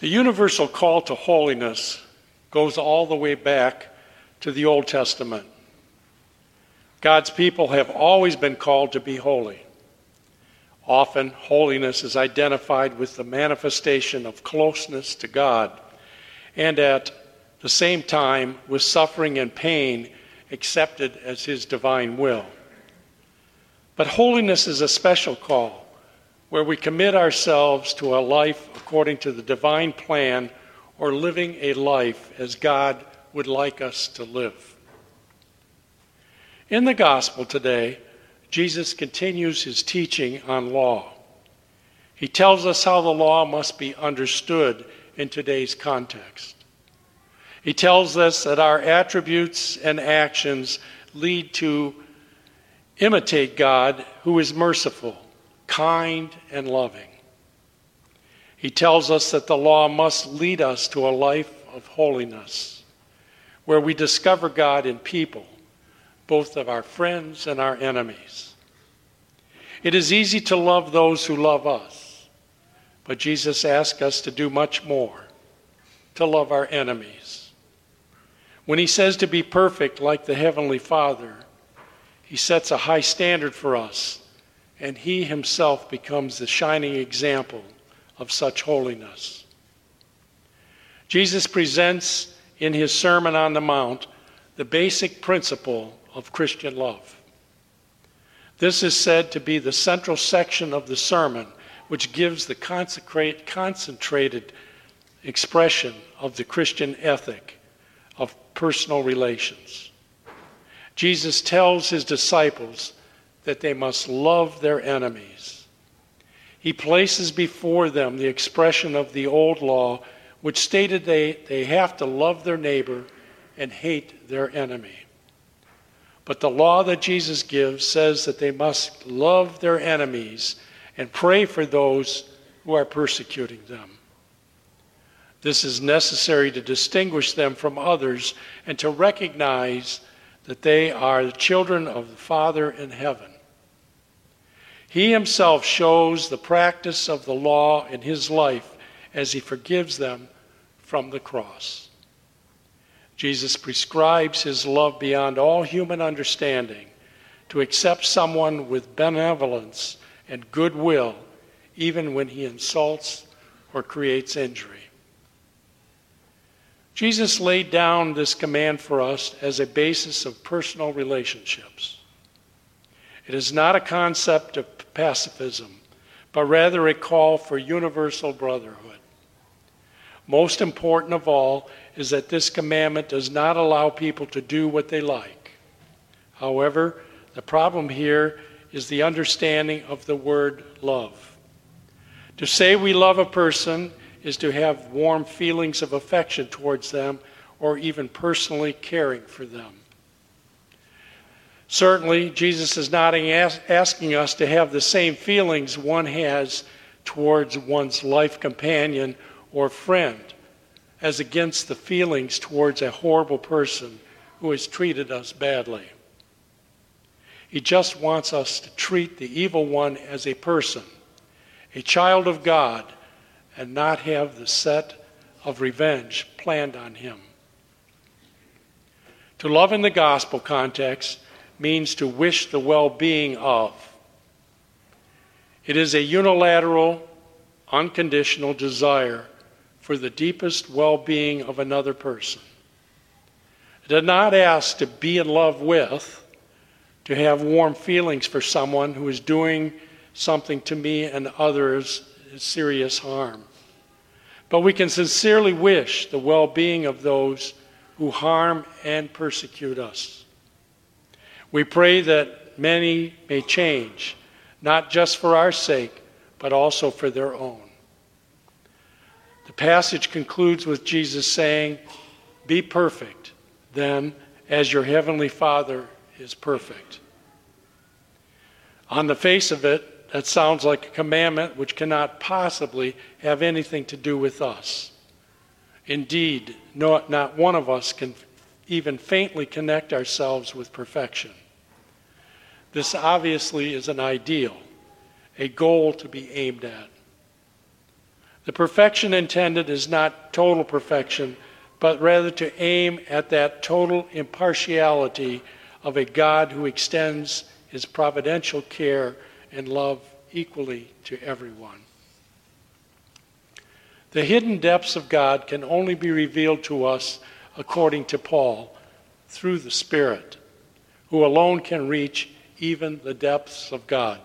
The universal call to holiness goes all the way back to the Old Testament. God's people have always been called to be holy. Often, holiness is identified with the manifestation of closeness to God, and at the same time, with suffering and pain accepted as His divine will. But holiness is a special call where we commit ourselves to a life according to the divine plan or living a life as God would like us to live. In the gospel today, Jesus continues his teaching on law. He tells us how the law must be understood in today's context. He tells us that our attributes and actions lead to imitate God who is merciful, kind, and loving. He tells us that the law must lead us to a life of holiness, where we discover God in people, both of our friends and our enemies. It is easy to love those who love us, but Jesus asks us to do much more to love our enemies. When he says to be perfect like the Heavenly Father, he sets a high standard for us, and he himself becomes the shining example of such holiness. Jesus presents in his Sermon on the Mount the basic principle of Christian love. This is said to be the central section of the sermon, which gives the concentrated expression of the Christian ethic of personal relations. Jesus tells his disciples that they must love their enemies. He places before them the expression of the old law, which stated they, they have to love their neighbor and hate their enemy. But the law that Jesus gives says that they must love their enemies and pray for those who are persecuting them. This is necessary to distinguish them from others and to recognize that they are the children of the Father in heaven. He himself shows the practice of the law in his life as he forgives them from the cross. Jesus prescribes his love beyond all human understanding to accept someone with benevolence and goodwill, even when he insults or creates injury. Jesus laid down this command for us as a basis of personal relationships. It is not a concept of pacifism, but rather a call for universal brotherhood. Most important of all is that this commandment does not allow people to do what they like. However, the problem here is the understanding of the word love. To say we love a person is to have warm feelings of affection towards them or even personally caring for them. Certainly, Jesus is not asking us to have the same feelings one has towards one's life companion or friend as against the feelings towards a horrible person who has treated us badly. He just wants us to treat the evil one as a person, a child of God and not have the set of revenge planned on him. To love in the gospel context means to wish the well being of. It is a unilateral, unconditional desire for the deepest well being of another person. It does not ask to be in love with, to have warm feelings for someone who is doing something to me and others serious harm. But we can sincerely wish the well being of those who harm and persecute us. We pray that many may change, not just for our sake, but also for their own. The passage concludes with Jesus saying, Be perfect, then, as your heavenly Father is perfect. On the face of it, that sounds like a commandment which cannot possibly have anything to do with us. Indeed, no, not one of us can even faintly connect ourselves with perfection. This obviously is an ideal, a goal to be aimed at. The perfection intended is not total perfection, but rather to aim at that total impartiality of a God who extends his providential care and love equally to everyone. The hidden depths of God can only be revealed to us, according to Paul, through the Spirit, who alone can reach even the depths of God.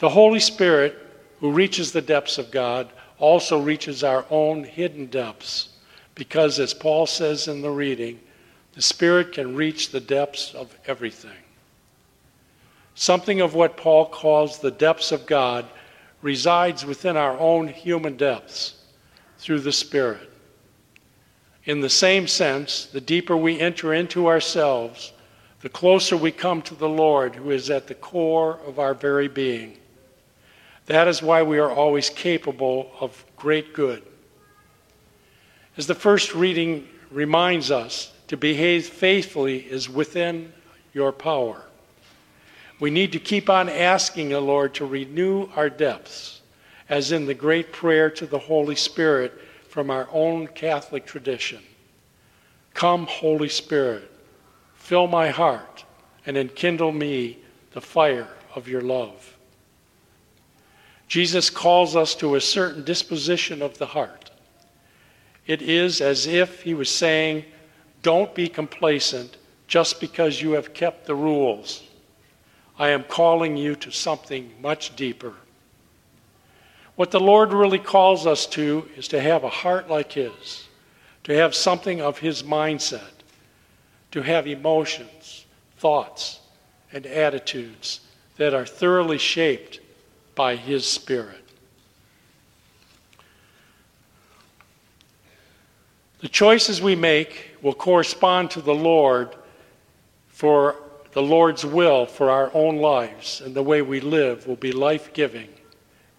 The Holy Spirit, who reaches the depths of God, also reaches our own hidden depths, because, as Paul says in the reading, the Spirit can reach the depths of everything. Something of what Paul calls the depths of God resides within our own human depths through the Spirit. In the same sense, the deeper we enter into ourselves, the closer we come to the Lord, who is at the core of our very being. That is why we are always capable of great good. As the first reading reminds us, to behave faithfully is within your power. We need to keep on asking the Lord to renew our depths, as in the great prayer to the Holy Spirit from our own Catholic tradition. Come, Holy Spirit, fill my heart and enkindle me the fire of your love. Jesus calls us to a certain disposition of the heart. It is as if he was saying, Don't be complacent just because you have kept the rules I am calling you to something much deeper. What the Lord really calls us to is to have a heart like His, to have something of His mindset, to have emotions, thoughts, and attitudes that are thoroughly shaped by His Spirit. The choices we make will correspond to the Lord for the Lord's will for our own lives and the way we live will be life giving,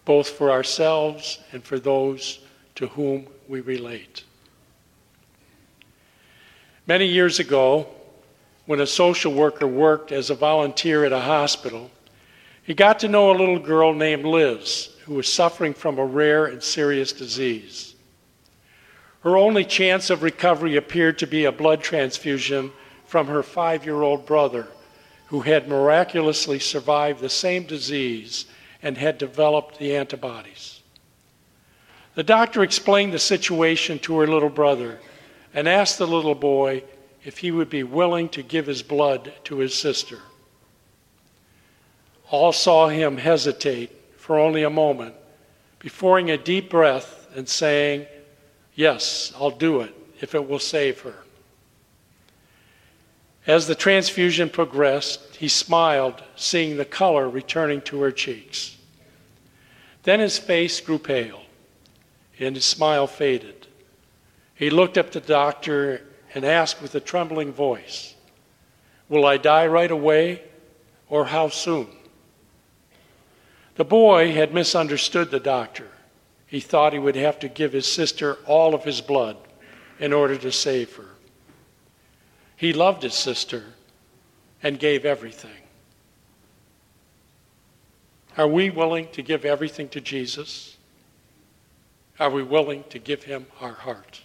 both for ourselves and for those to whom we relate. Many years ago, when a social worker worked as a volunteer at a hospital, he got to know a little girl named Liz who was suffering from a rare and serious disease. Her only chance of recovery appeared to be a blood transfusion from her five year old brother, who had miraculously survived the same disease and had developed the antibodies. The doctor explained the situation to her little brother and asked the little boy if he would be willing to give his blood to his sister. All saw him hesitate for only a moment before a deep breath and saying, Yes, I'll do it if it will save her. As the transfusion progressed, he smiled, seeing the color returning to her cheeks. Then his face grew pale, and his smile faded. He looked up at the doctor and asked with a trembling voice, Will I die right away, or how soon? The boy had misunderstood the doctor. He thought he would have to give his sister all of his blood in order to save her. He loved his sister and gave everything. Are we willing to give everything to Jesus? Are we willing to give him our heart?